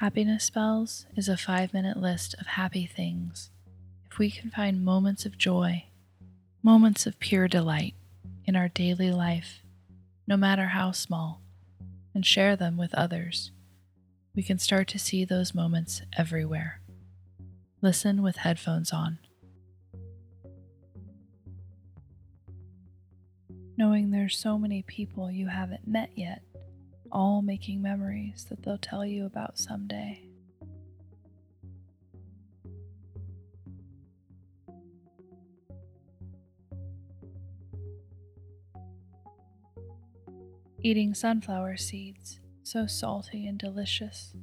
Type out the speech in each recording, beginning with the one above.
Happiness Spells is a five minute list of happy things. If we can find moments of joy, moments of pure delight in our daily life, no matter how small, and share them with others, we can start to see those moments everywhere. Listen with headphones on. Knowing there's so many people you haven't met yet, all making memories that they'll tell you about someday. Eating sunflower seeds, so salty and delicious.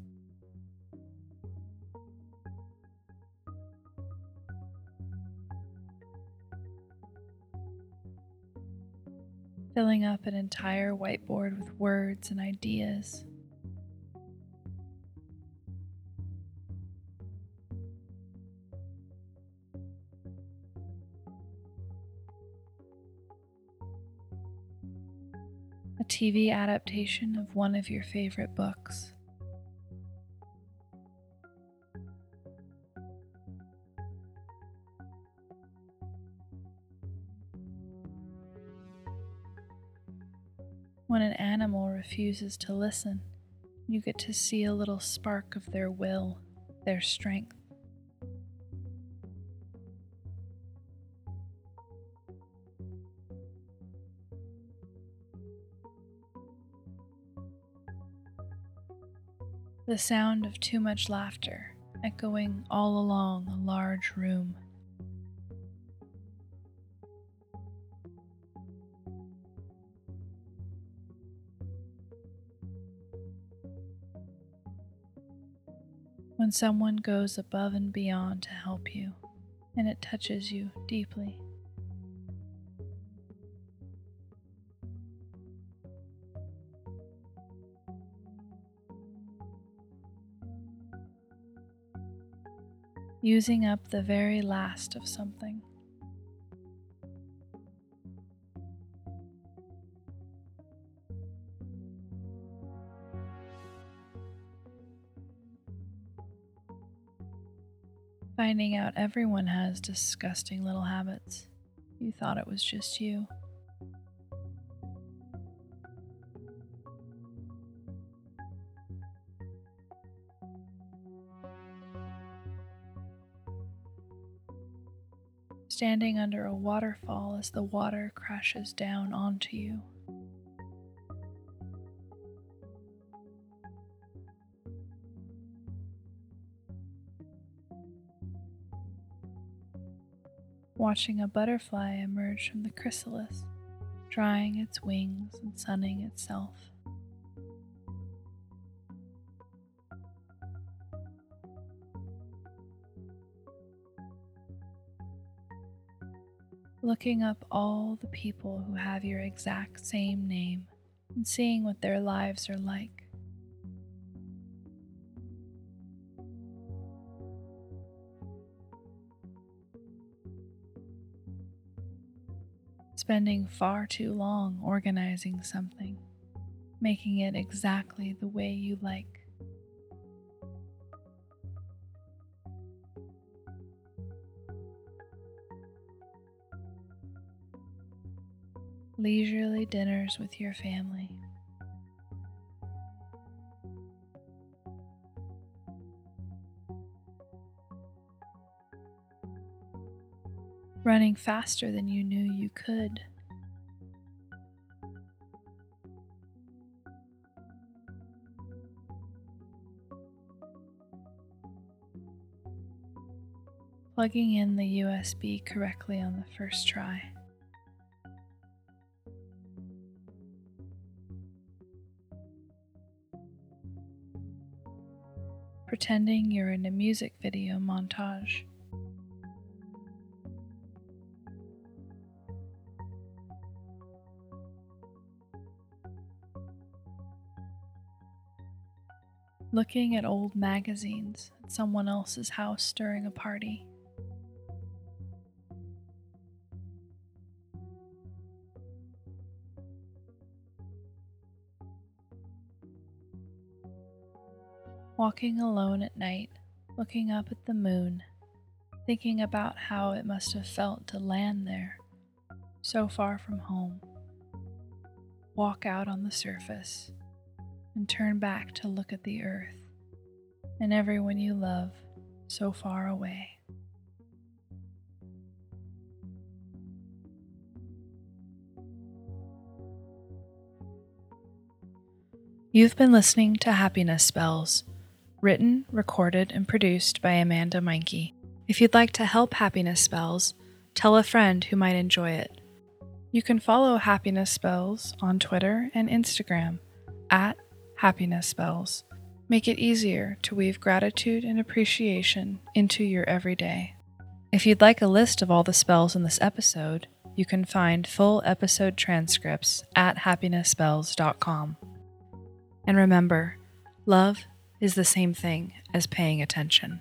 Filling up an entire whiteboard with words and ideas. A TV adaptation of one of your favorite books. When an animal refuses to listen, you get to see a little spark of their will, their strength. The sound of too much laughter echoing all along a large room. When someone goes above and beyond to help you and it touches you deeply. Using up the very last of something. Finding out everyone has disgusting little habits. You thought it was just you. Standing under a waterfall as the water crashes down onto you. Watching a butterfly emerge from the chrysalis, drying its wings and sunning itself. Looking up all the people who have your exact same name and seeing what their lives are like. Spending far too long organizing something, making it exactly the way you like. Leisurely dinners with your family. Running faster than you knew you could. Plugging in the USB correctly on the first try. Pretending you're in a music video montage. Looking at old magazines at someone else's house during a party. walking alone at night, looking up at the moon, thinking about how it must have felt to land there, so far from home. Walk out on the surface and turn back to look at the earth and everyone you love so far away. You've been listening to Happiness Spells, written, recorded, and produced by Amanda Meinke. If you'd like to help Happiness Spells, tell a friend who might enjoy it. You can follow Happiness Spells on Twitter and Instagram at Happiness Spells. Make it easier to weave gratitude and appreciation into your everyday. If you'd like a list of all the spells in this episode, you can find full episode transcripts at happinessspells.com. And remember, love is the same thing as paying attention.